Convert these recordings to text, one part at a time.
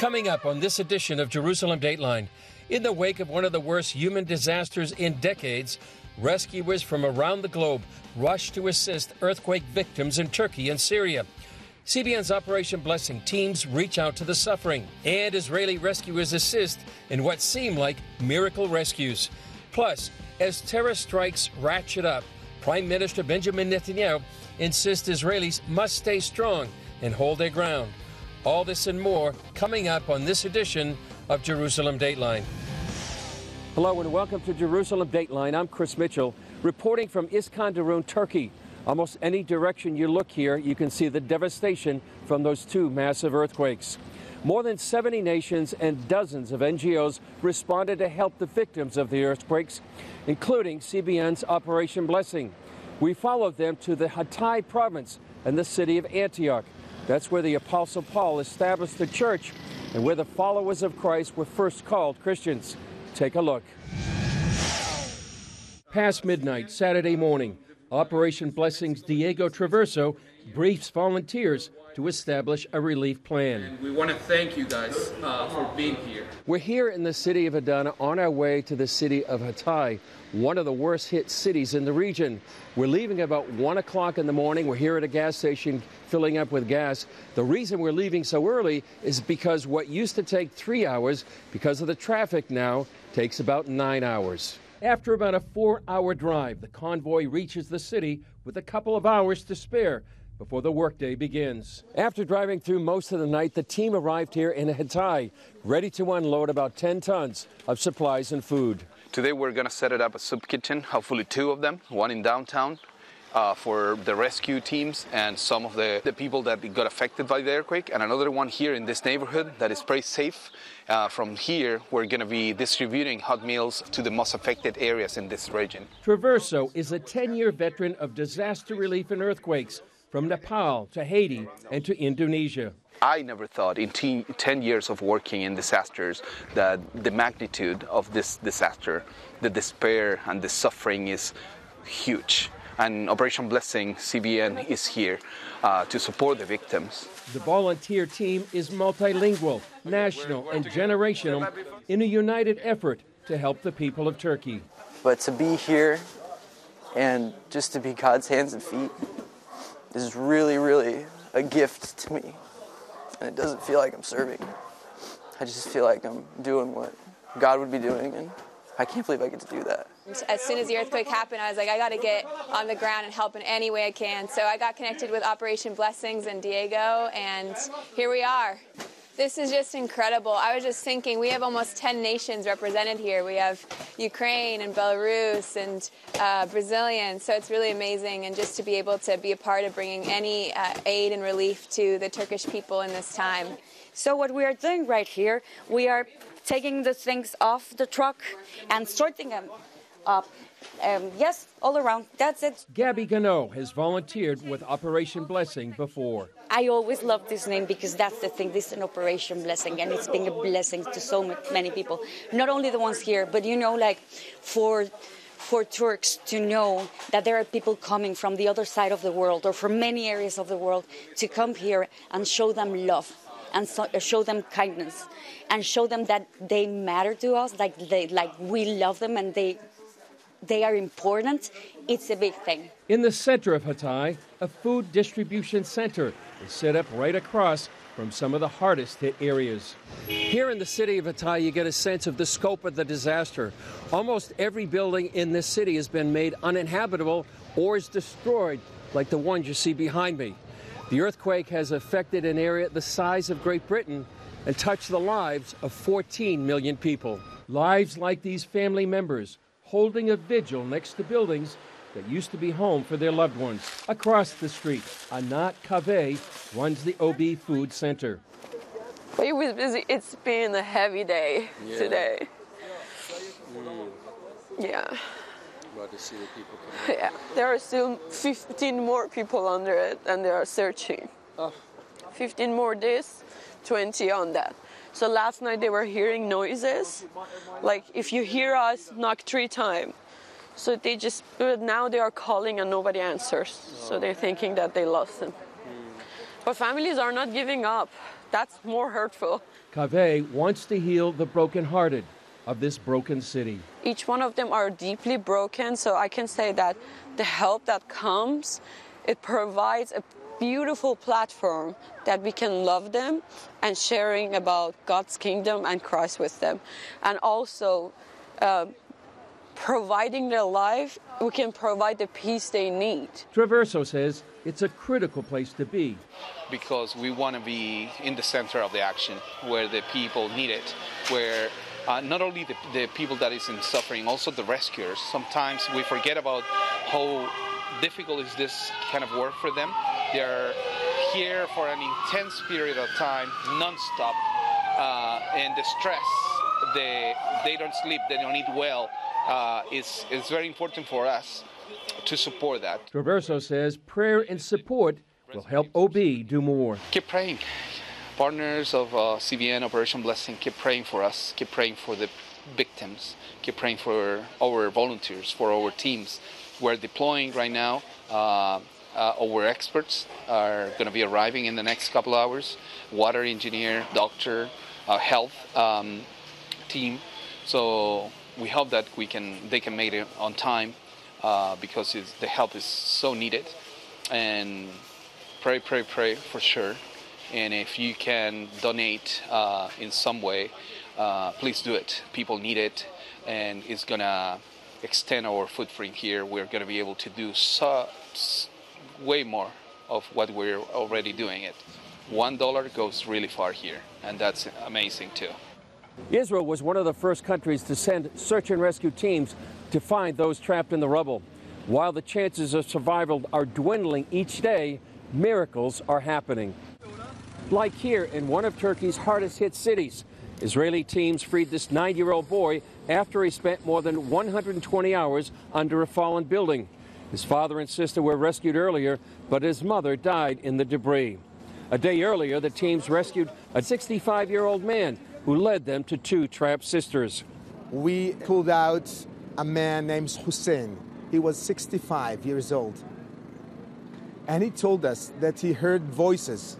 Coming up on this edition of Jerusalem Dateline, in the wake of one of the worst human disasters in decades, rescuers from around the globe rush to assist earthquake victims in Turkey and Syria. CBN's Operation Blessing teams reach out to the suffering, and Israeli rescuers assist in what seem like miracle rescues. Plus, as terror strikes ratchet up, Prime Minister Benjamin Netanyahu insists Israelis must stay strong and hold their ground. All this and more coming up on this edition of Jerusalem Dateline. Hello and welcome to Jerusalem Dateline. I'm Chris Mitchell, reporting from Iskenderun, Turkey. Almost any direction you look here, you can see the devastation from those two massive earthquakes. More than 70 nations and dozens of NGOs responded to help the victims of the earthquakes, including CBN's Operation Blessing. We followed them to the Hatay province and the city of Antioch. That's where the Apostle Paul established the church and where the followers of Christ were first called Christians. Take a look. Past midnight, Saturday morning, Operation Blessings Diego Traverso briefs volunteers to establish a relief plan. And we want to thank you guys uh, for being here. We're here in the city of Adana on our way to the city of Hatay, one of the worst hit cities in the region. We're leaving about 1 o'clock in the morning. We're here at a gas station filling up with gas. The reason we're leaving so early is because what used to take three hours, because of the traffic now, takes about nine hours. After about a four hour drive, the convoy reaches the city with a couple of hours to spare before the workday begins. After driving through most of the night, the team arrived here in Hatay, ready to unload about 10 tons of supplies and food. Today we're going to set it up a soup kitchen, hopefully two of them, one in downtown uh, for the rescue teams and some of the, the people that got affected by the earthquake, and another one here in this neighborhood that is pretty safe. Uh, from here, we're going to be distributing hot meals to the most affected areas in this region. Traverso is a 10 year veteran of disaster relief and earthquakes from Nepal to Haiti and to Indonesia. I never thought in 10 years of working in disasters that the magnitude of this disaster, the despair and the suffering is huge. And Operation Blessing CBN is here uh, to support the victims. The volunteer team is multilingual, national, and generational in a united effort to help the people of Turkey. But to be here and just to be God's hands and feet is really, really a gift to me. And it doesn't feel like I'm serving. I just feel like I'm doing what God would be doing, and I can't believe I get to do that. As soon as the earthquake happened, I was like, I got to get on the ground and help in any way I can. So I got connected with Operation Blessings and Diego, and here we are. This is just incredible. I was just thinking, we have almost 10 nations represented here. We have Ukraine and Belarus and uh, Brazilian, so it's really amazing. And just to be able to be a part of bringing any uh, aid and relief to the Turkish people in this time. So, what we are doing right here, we are taking the things off the truck and sorting them up um, yes, all around. That's it. Gabby Gano has volunteered with Operation Blessing before. I always love this name because that's the thing. This is an Operation Blessing, and it's been a blessing to so many people. Not only the ones here, but you know, like for for Turks to know that there are people coming from the other side of the world or from many areas of the world to come here and show them love and so, show them kindness and show them that they matter to us, like they like we love them and they they are important, it's a big thing. In the center of Hatay, a food distribution center is set up right across from some of the hardest hit areas. Here in the city of Hatay, you get a sense of the scope of the disaster. Almost every building in this city has been made uninhabitable or is destroyed, like the ones you see behind me. The earthquake has affected an area the size of Great Britain and touched the lives of 14 million people. Lives like these family members holding a vigil next to buildings that used to be home for their loved ones. Across the street, Anat Kaveh runs the OB Food Center. It was busy. It's been a heavy day yeah. today. Mm. Yeah. Glad to see the people Yeah. There are still 15 more people under it, and they are searching. Oh. 15 more days, 20 on that. So last night they were hearing noises, like if you hear us, knock three times. So they just, but now they are calling and nobody answers. So they're thinking that they lost them. But families are not giving up. that's more hurtful. Kaveh wants to heal the brokenhearted of this broken city. Each one of them are deeply broken, so I can say that the help that comes, it provides a beautiful platform that we can love them and sharing about God's kingdom and Christ with them. And also, uh, providing their life, we can provide the peace they need. Traverso says it's a critical place to be. Because we want to be in the center of the action, where the people need it, where uh, not only the, the people that is in suffering, also the rescuers. Sometimes we forget about how difficult is this kind of work for them. They're here for an intense period of time, non-stop, uh, and the stress, they, they don't sleep, they don't eat well, uh, is, is very important for us to support that. Traverso says prayer and support will help OB do more. Keep praying. Partners of uh, CBN Operation Blessing, keep praying for us, keep praying for the victims, keep praying for our volunteers, for our teams. We're deploying right now. Uh, uh, our experts are going to be arriving in the next couple hours. Water engineer, doctor, uh, health um, team. So we hope that we can they can make it on time uh, because the help is so needed. And pray, pray, pray for sure. And if you can donate uh, in some way, uh, please do it. People need it, and it's gonna extend our footprint here. We're gonna be able to do so, way more of what we're already doing. It one dollar goes really far here, and that's amazing too. Israel was one of the first countries to send search and rescue teams to find those trapped in the rubble. While the chances of survival are dwindling each day, miracles are happening. Like here in one of Turkey's hardest hit cities, Israeli teams freed this nine year old boy after he spent more than 120 hours under a fallen building. His father and sister were rescued earlier, but his mother died in the debris. A day earlier, the teams rescued a 65 year old man who led them to two trapped sisters. We pulled out a man named Hussein. He was 65 years old. And he told us that he heard voices.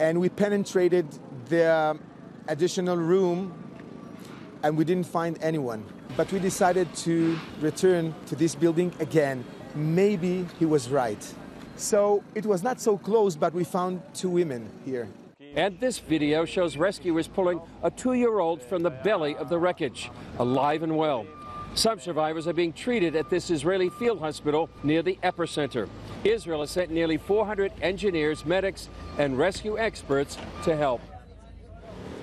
And we penetrated the additional room and we didn't find anyone. But we decided to return to this building again. Maybe he was right. So it was not so close, but we found two women here. And this video shows rescuers pulling a two year old from the belly of the wreckage, alive and well. Some survivors are being treated at this Israeli field hospital near the epicenter. Israel has sent nearly 400 engineers, medics, and rescue experts to help.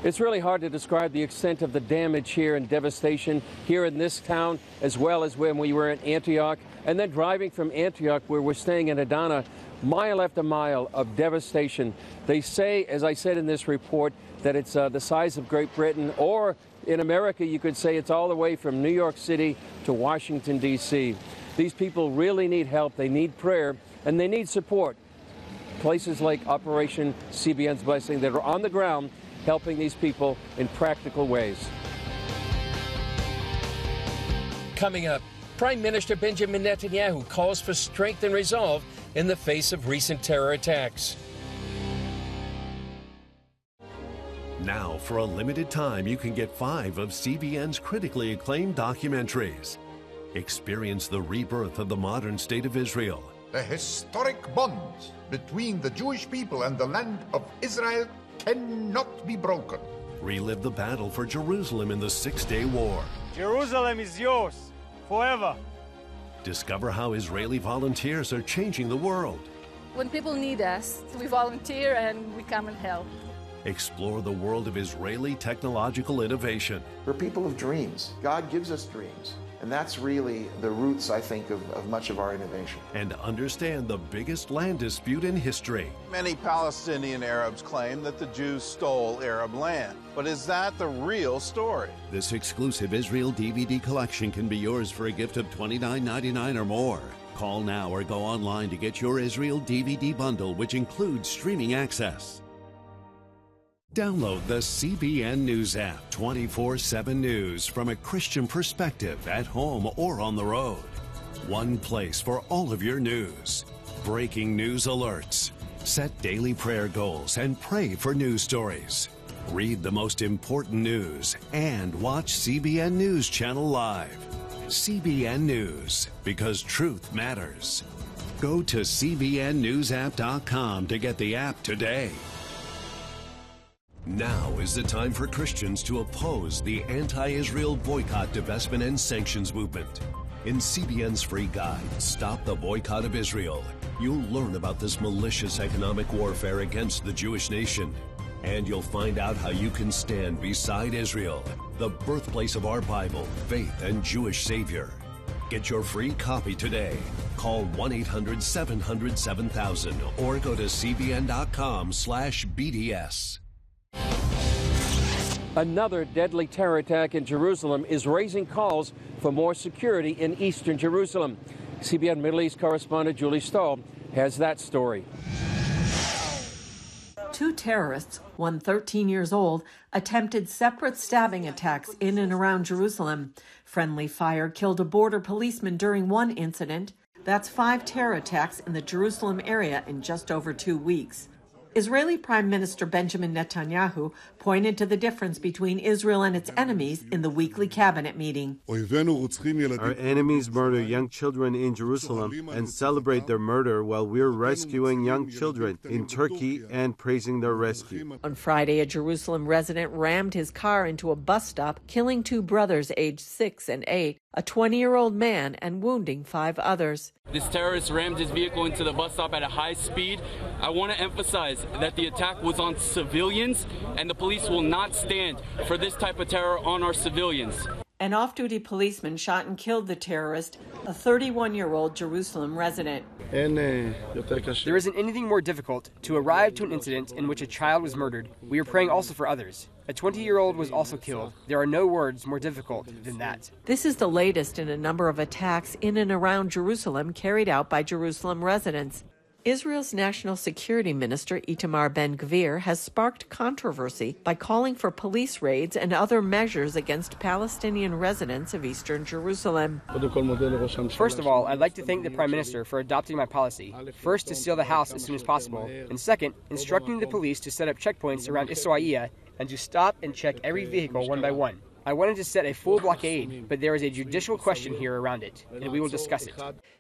It's really hard to describe the extent of the damage here and devastation here in this town, as well as when we were in Antioch, and then driving from Antioch, where we're staying in Adana, mile after mile of devastation. They say, as I said in this report, that it's uh, the size of Great Britain, or in America, you could say it's all the way from New York City to Washington, D.C. These people really need help, they need prayer, and they need support. Places like Operation CBN's Blessing that are on the ground helping these people in practical ways. Coming up, Prime Minister Benjamin Netanyahu calls for strength and resolve in the face of recent terror attacks. Now, for a limited time, you can get five of CBN's critically acclaimed documentaries. Experience the rebirth of the modern state of Israel. The historic bond between the Jewish people and the land of Israel cannot be broken. Relive the battle for Jerusalem in the Six Day War. Jerusalem is yours forever. Discover how Israeli volunteers are changing the world. When people need us, we volunteer and we come and help. Explore the world of Israeli technological innovation. We're people of dreams. God gives us dreams. And that's really the roots, I think, of, of, much of our innovation. And understand the biggest land dispute in history. Many Palestinian Arabs claim that the Jews stole Arab land. But is that the real story? This exclusive Israel DVD collection can be yours for a gift of $29.99 or more. Call now or go online to get your Israel DVD bundle, which includes streaming access. Download the CBN News app 24 7 news from a Christian perspective at home or on the road. One place for all of your news. Breaking news alerts, Set daily prayer goals and pray for news stories. Read the most important news and watch CBN News Channel Live. CBN News, because truth matters. Go to CBNNewsApp.com to get the app today. Now is the time for Christians to oppose the anti Israel boycott, divestment, and sanctions movement. In CBN's free guide, Stop the Boycott of Israel, you'll learn about this malicious economic warfare against the Jewish nation. And you'll find out how you can stand beside Israel, the birthplace of our Bible, faith, and Jewish Savior. Get your free copy today. Call 1-800-700-7000 or go to cbn.com slash BDS. Another deadly terror attack in Jerusalem is raising calls for more security in eastern Jerusalem. CBN Middle East correspondent Julie Stahl has that story. Two terrorists, one 13 years old, attempted separate stabbing attacks in and around Jerusalem. Friendly fire killed a border policeman during one incident. That's five terror attacks in the Jerusalem area in just over two weeks. Israeli Prime Minister Benjamin Netanyahu pointed to the difference between Israel and its enemies in the weekly cabinet meeting. Our enemies murder young children in Jerusalem and celebrate their murder while we're rescuing young children in Turkey and praising their rescue. On Friday, a Jerusalem resident rammed his car into a bus stop, killing two brothers aged six and eight, a 20 year old man, and wounding five others. This terrorist rammed his vehicle into the bus stop at a high speed. I want to emphasize that the attack was on civilians, and the police will not stand for this type of terror on our civilians. An off duty policeman shot and killed the terrorist, a 31 year old Jerusalem resident. There isn't anything more difficult to arrive to an incident in which a child was murdered. We are praying also for others. A 20 year old was also killed. There are no words more difficult than that. This is the latest in a number of attacks in and around Jerusalem carried out by Jerusalem residents. Israel's National Security Minister Itamar Ben Gvir has sparked controversy by calling for police raids and other measures against Palestinian residents of eastern Jerusalem. First of all, I'd like to thank the Prime Minister for adopting my policy. First, to seal the house as soon as possible, and second, instructing the police to set up checkpoints around Israel and to stop and check every vehicle one by one. I wanted to set a full blockade, but there is a judicial question here around it, and we will discuss it.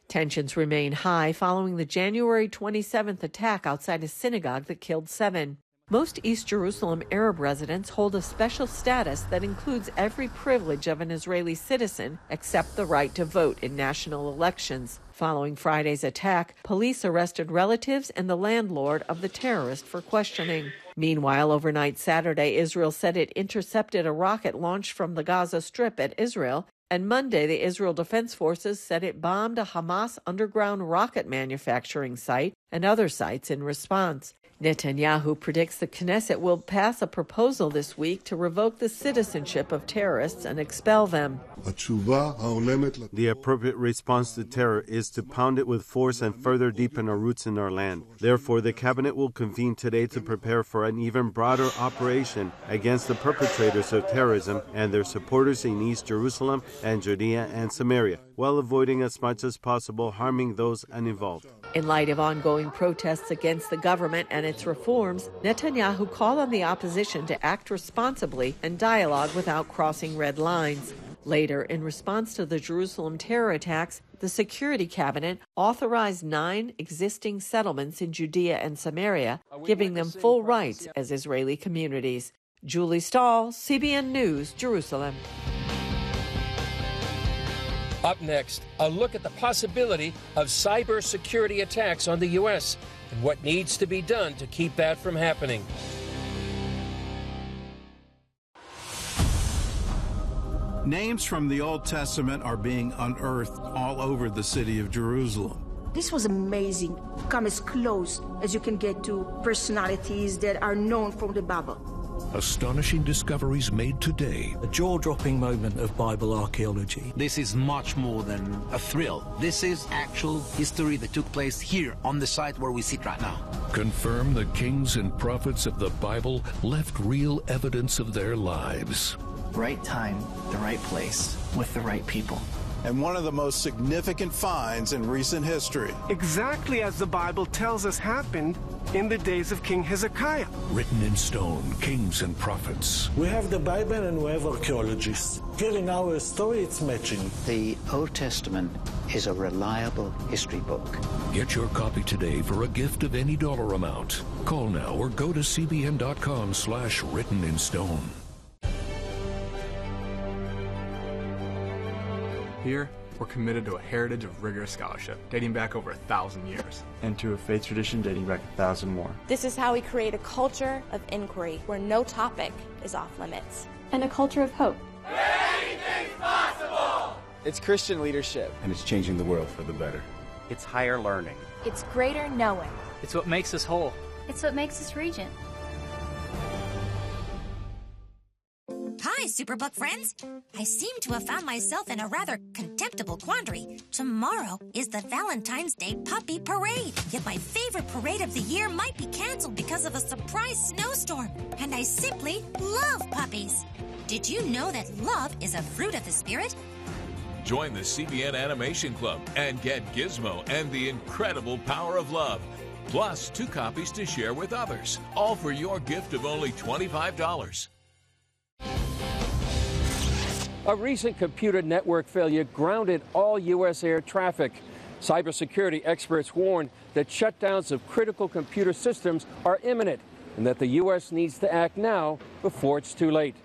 Tensions remain high following the January 27th attack outside a synagogue that killed seven. Most East Jerusalem Arab residents hold a special status that includes every privilege of an Israeli citizen except the right to vote in national elections. Following Friday's attack, police arrested relatives and the landlord of the terrorist for questioning. Meanwhile, overnight Saturday, Israel said it intercepted a rocket launched from the Gaza Strip at Israel. And Monday, the Israel Defense Forces said it bombed a Hamas underground rocket manufacturing site and other sites in response. Netanyahu predicts the Knesset will pass a proposal this week to revoke the citizenship of terrorists and expel them. The appropriate response to terror is to pound it with force and further deepen our roots in our land. Therefore, the cabinet will convene today to prepare for an even broader operation against the perpetrators of terrorism and their supporters in East Jerusalem and Judea and Samaria, while avoiding as much as possible harming those uninvolved. In light of ongoing protests against the government and its reforms, Netanyahu called on the opposition to act responsibly and dialogue without crossing red lines. Later, in response to the Jerusalem terror attacks, the Security Cabinet authorized nine existing settlements in Judea and Samaria, giving them full rights as Israeli communities. Julie Stahl, CBN News, Jerusalem. Up next, a look at the possibility of cybersecurity attacks on the U.S. and what needs to be done to keep that from happening. Names from the Old Testament are being unearthed all over the city of Jerusalem. This was amazing. Come as close as you can get to personalities that are known from the Bible. Astonishing discoveries made today. A jaw dropping moment of Bible archaeology. This is much more than a thrill. This is actual history that took place here on the site where we sit right now. Confirm the kings and prophets of the Bible left real evidence of their lives. Right time, the right place, with the right people. And one of the most significant finds in recent history. Exactly as the Bible tells us happened, in the days of King Hezekiah. Written in stone, kings and prophets. We have the Bible and we have archaeologists. Hearing our story, it's matching. The Old Testament is a reliable history book. Get your copy today for a gift of any dollar amount. Call now or go to cbn.com slash written in stone. Here, we're committed to a heritage of rigorous scholarship dating back over a thousand years. And to a faith tradition dating back a thousand more. This is how we create a culture of inquiry where no topic is off limits. And a culture of hope. Anything's possible! It's Christian leadership. And it's changing the world for the better. It's higher learning. It's greater knowing. It's what makes us whole. It's what makes us regent. Superbook friends. I seem to have found myself in a rather contemptible quandary. Tomorrow is the Valentine's Day Puppy Parade, yet my favorite parade of the year might be canceled because of a surprise snowstorm, and I simply love puppies. Did you know that love is a fruit of the spirit? Join the CBN Animation Club and get Gizmo and the incredible power of love. Plus, two copies to share with others, all for your gift of only $25. A recent computer network failure grounded all U.S. air traffic. Cybersecurity experts warn that shutdowns of critical computer systems are imminent and that the U.S. needs to act now before it's too late.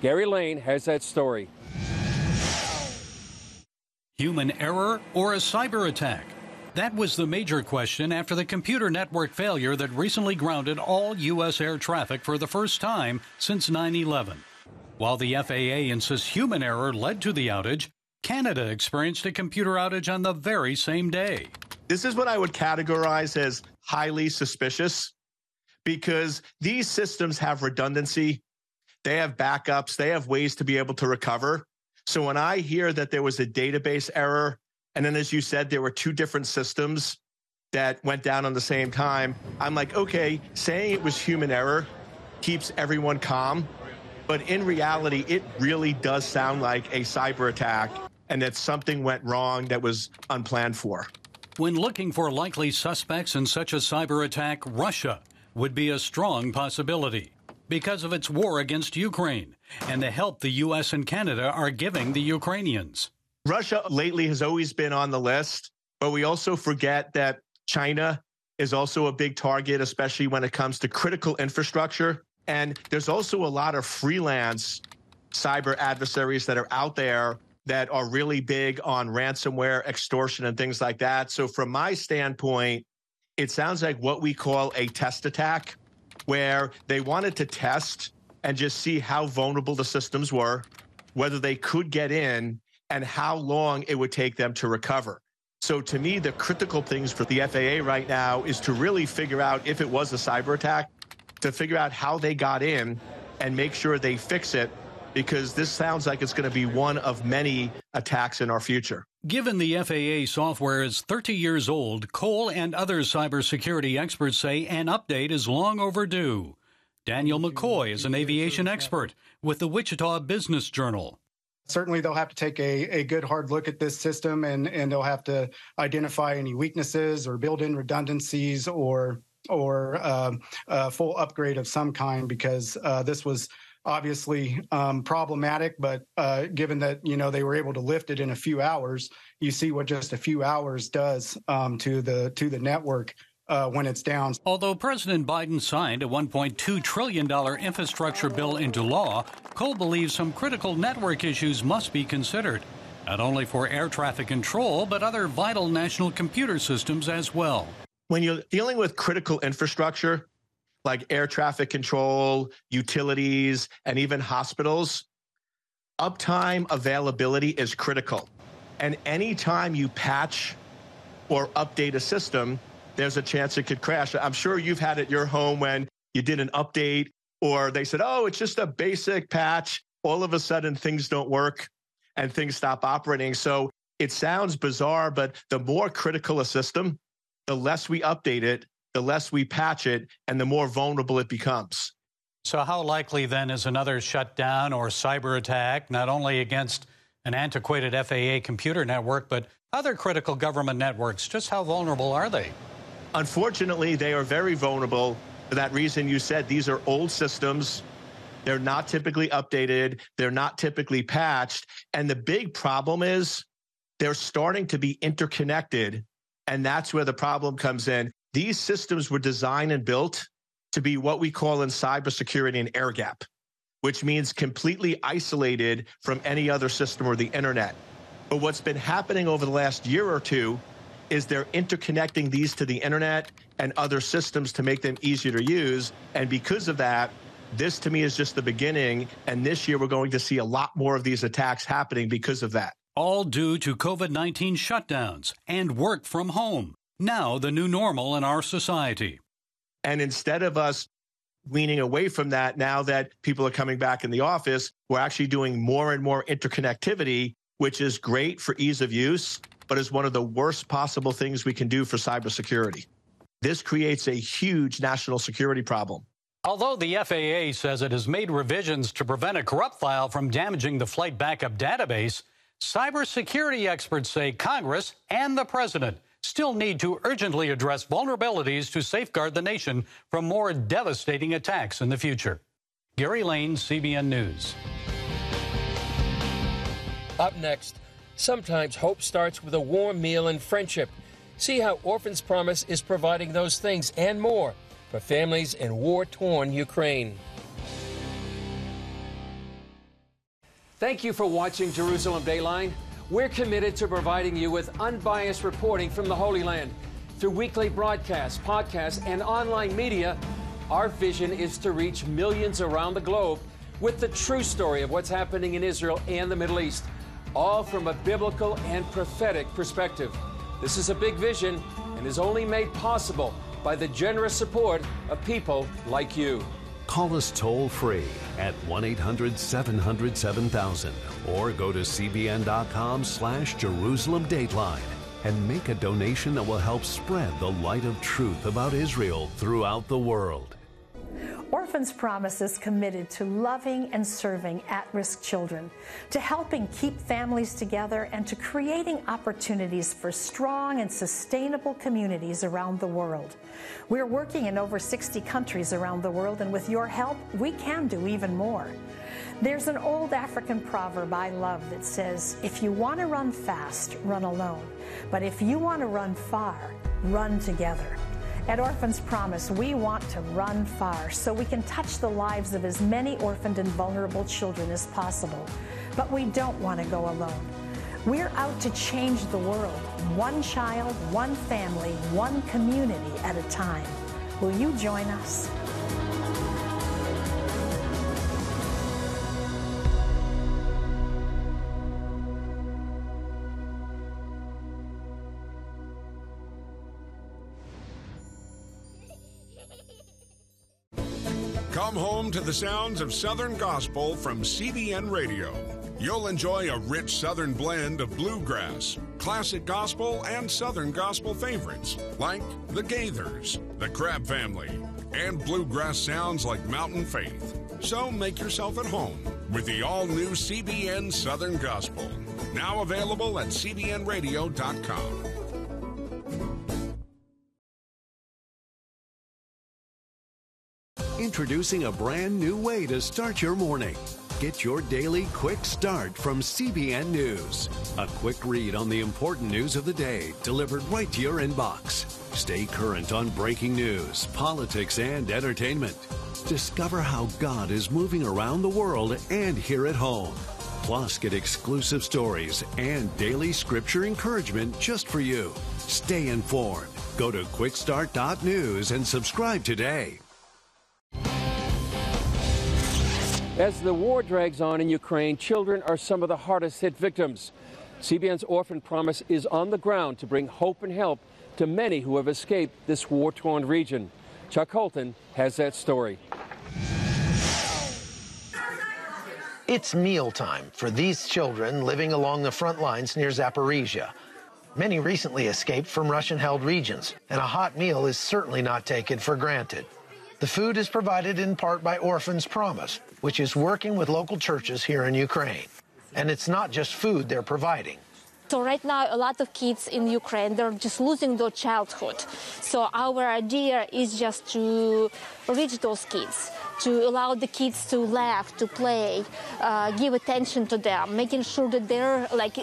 Gary Lane has that story. Human error or a cyber attack? That was the major question after the computer network failure that recently grounded all U.S. air traffic for the first time since 9 11. While the FAA insists human error led to the outage, Canada experienced a computer outage on the very same day. This is what I would categorize as highly suspicious because these systems have redundancy, they have backups, they have ways to be able to recover. So when I hear that there was a database error, and then as you said, there were two different systems that went down on the same time, I'm like, okay, saying it was human error keeps everyone calm. But in reality, it really does sound like a cyber attack and that something went wrong that was unplanned for. When looking for likely suspects in such a cyber attack, Russia would be a strong possibility because of its war against Ukraine and the help the U.S. and Canada are giving the Ukrainians. Russia lately has always been on the list, but we also forget that China is also a big target, especially when it comes to critical infrastructure. And there's also a lot of freelance cyber adversaries that are out there that are really big on ransomware, extortion, and things like that. So, from my standpoint, it sounds like what we call a test attack, where they wanted to test and just see how vulnerable the systems were, whether they could get in, and how long it would take them to recover. So, to me, the critical things for the FAA right now is to really figure out if it was a cyber attack to figure out how they got in and make sure they fix it because this sounds like it's going to be one of many attacks in our future. Given the FAA software is 30 years old, Cole and other cybersecurity experts say an update is long overdue. Daniel McCoy is an aviation expert with the Wichita Business Journal. Certainly, they'll have to take a, a good hard look at this system and, and they'll have to identify any weaknesses or build in redundancies or or uh, a full upgrade of some kind because uh, this was obviously um, problematic. But uh, given that you know they were able to lift it in a few hours, you see what just a few hours does um, to the to the network. Uh, when it's down. Although President Biden signed a $1.2 trillion infrastructure bill into law, Cole believes some critical network issues must be considered, not only for air traffic control, but other vital national computer systems as well when you're dealing with critical infrastructure like air traffic control, utilities, and even hospitals, uptime availability is critical. And anytime you patch or update a system, there's a chance it could crash. I'm sure you've had it at your home when you did an update or they said, oh, it's just a basic patch. All of a sudden, things don't work and things stop operating. So it sounds bizarre, but the more critical a system, the less we update it, the less we patch it, and the more vulnerable it becomes. So, how likely then is another shutdown or cyber attack, not only against an antiquated FAA computer network, but other critical government networks? Just how vulnerable are they? Unfortunately, they are very vulnerable for that reason you said. These are old systems. They're not typically updated. They're not typically patched. And the big problem is they're starting to be interconnected. And that's where the problem comes in. These systems were designed and built to be what we call in cybersecurity an air gap, which means completely isolated from any other system or the internet. But what's been happening over the last year or two is they're interconnecting these to the internet and other systems to make them easier to use. And because of that, this to me is just the beginning. And this year, we're going to see a lot more of these attacks happening because of that. All due to COVID 19 shutdowns and work from home. Now, the new normal in our society. And instead of us weaning away from that, now that people are coming back in the office, we're actually doing more and more interconnectivity, which is great for ease of use, but is one of the worst possible things we can do for cybersecurity. This creates a huge national security problem. Although the FAA says it has made revisions to prevent a corrupt file from damaging the flight backup database, cybersecurity experts say Congress and the president still need to urgently address vulnerabilities to safeguard the nation from more devastating attacks in the future. Gary Lane, CBN News. Up next, sometimes hope starts with a warm meal and friendship. See how Orphans Promise is providing those things and more for families in war torn Ukraine. Thank you for watching Jerusalem Dateline. We're committed to providing you with unbiased reporting from the Holy Land. Through weekly broadcasts, podcasts, and online media, our vision is to reach millions around the globe with the true story of what's happening in Israel and the Middle East, all from a biblical and prophetic perspective. This is a big vision and is only made possible by the generous support of people like you. Call us toll free at 1 800 700 7000 or go to cbn.com slash Jerusalem Dateline and make a donation that will help spread the light of truth about Israel throughout the world. Orphans Promise is committed to loving and serving at risk children, to helping keep families together, and to creating opportunities for strong and sustainable communities around the world. We're working in over 60 countries around the world, and with your help, we can do even more. There's an old African proverb I love that says, If you want to run fast, run alone. But if you want to run far, run together. At Orphans Promise, we want to run far so we can touch the lives of as many orphaned and vulnerable children as possible. But we don't want to go alone. We're out to change the world, one child, one family, one community at a time. Will you join us? Come home to the sounds of Southern Gospel from CBN Radio. You'll enjoy a rich Southern blend of bluegrass, classic gospel, and Southern gospel favorites like the Gaithers, the Crabb Family, and bluegrass sounds like Mountain Faith. So make yourself at home with the all new CBN Southern Gospel. Now available at CBNRadio.com. Introducing a brand new way to start your morning. Get your daily quick start from CBN News. A quick read on the important news of the day delivered right to your inbox. Stay current on breaking news, politics, and entertainment. Discover how God is moving around the world and here at home. Plus, get exclusive stories and daily scripture encouragement just for you. Stay informed. Go to quickstart.news and subscribe today. As the war drags on in Ukraine, children are some of the hardest hit victims. CBN's Orphan Promise is on the ground to bring hope and help to many who have escaped this war torn region. Chuck Holton has that story. It's mealtime for these children living along the front lines near Zaporizhia. Many recently escaped from Russian held regions, and a hot meal is certainly not taken for granted. The food is provided in part by Orphans Promise, which is working with local churches here in Ukraine. And it's not just food they're providing. So right now, a lot of kids in Ukraine, they're just losing their childhood. So our idea is just to reach those kids, to allow the kids to laugh, to play, uh, give attention to them, making sure that they're like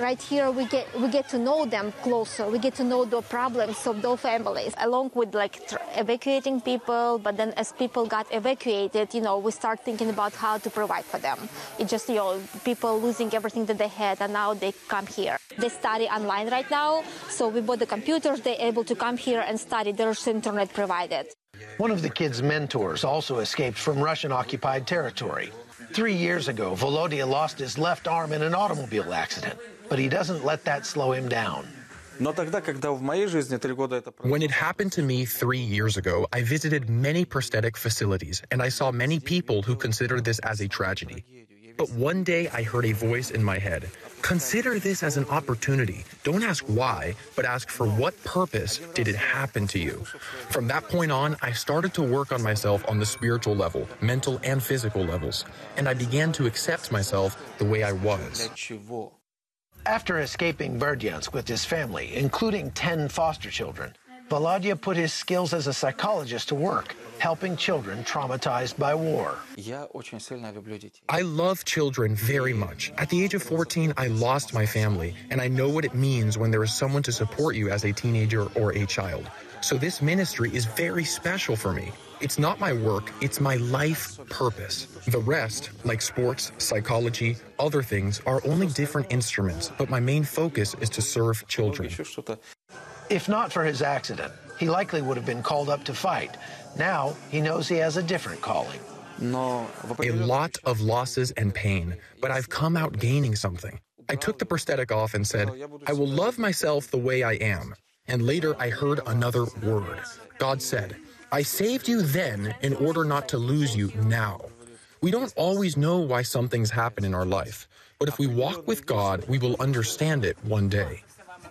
right here we get we get to know them closer, we get to know the problems of those families, along with like evacuating people. But then as people got evacuated, you know, we start thinking about how to provide for them. It's just you know people losing everything that they had, and now they come here. They study online right now, so we bought the computers. They're able to come here and study. There's internet provided. One of the kids' mentors also escaped from Russian occupied territory. Three years ago, Volodya lost his left arm in an automobile accident, but he doesn't let that slow him down. When it happened to me three years ago, I visited many prosthetic facilities and I saw many people who considered this as a tragedy. But one day I heard a voice in my head Consider this as an opportunity. Don't ask why, but ask for what purpose did it happen to you. From that point on, I started to work on myself on the spiritual level, mental and physical levels, and I began to accept myself the way I was. After escaping Berdyansk with his family, including 10 foster children, Volodya put his skills as a psychologist to work, helping children traumatized by war. I love children very much. At the age of 14, I lost my family, and I know what it means when there is someone to support you as a teenager or a child. So this ministry is very special for me. It's not my work, it's my life purpose. The rest, like sports, psychology, other things, are only different instruments, but my main focus is to serve children. If not for his accident, he likely would have been called up to fight. Now he knows he has a different calling. A lot of losses and pain, but I've come out gaining something. I took the prosthetic off and said, I will love myself the way I am. And later I heard another word. God said, I saved you then in order not to lose you now. We don't always know why some things happen in our life, but if we walk with God, we will understand it one day.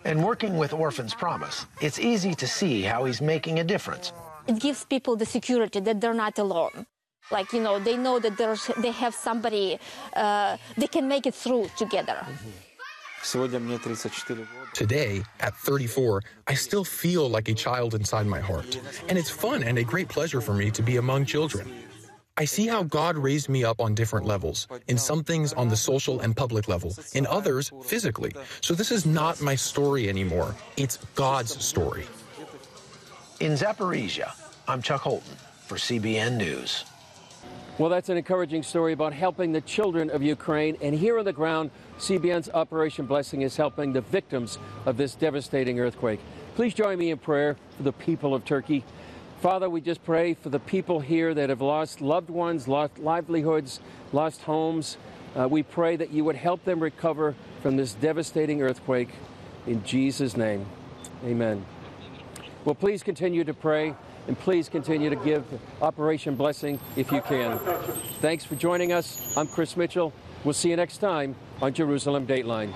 And working with Orphans Promise, it's easy to see how he's making a difference. It gives people the security that they're not alone. Like, you know, they know that there's, they have somebody, uh, they can make it through together. Today, at 34, I still feel like a child inside my heart. And it's fun and a great pleasure for me to be among children. I see how God raised me up on different levels. In some things on the social and public level, in others physically. So this is not my story anymore. It's God's story. In Zaporizhia, I'm Chuck Holton for CBN News. Well, that's an encouraging story about helping the children of Ukraine. And here on the ground, CBN's Operation Blessing is helping the victims of this devastating earthquake. Please join me in prayer for the people of Turkey. Father, we just pray for the people here that have lost loved ones, lost livelihoods, lost homes. Uh, we pray that you would help them recover from this devastating earthquake. In Jesus' name, amen. Well, please continue to pray and please continue to give Operation Blessing if you can. Thanks for joining us. I'm Chris Mitchell. We'll see you next time on Jerusalem Dateline.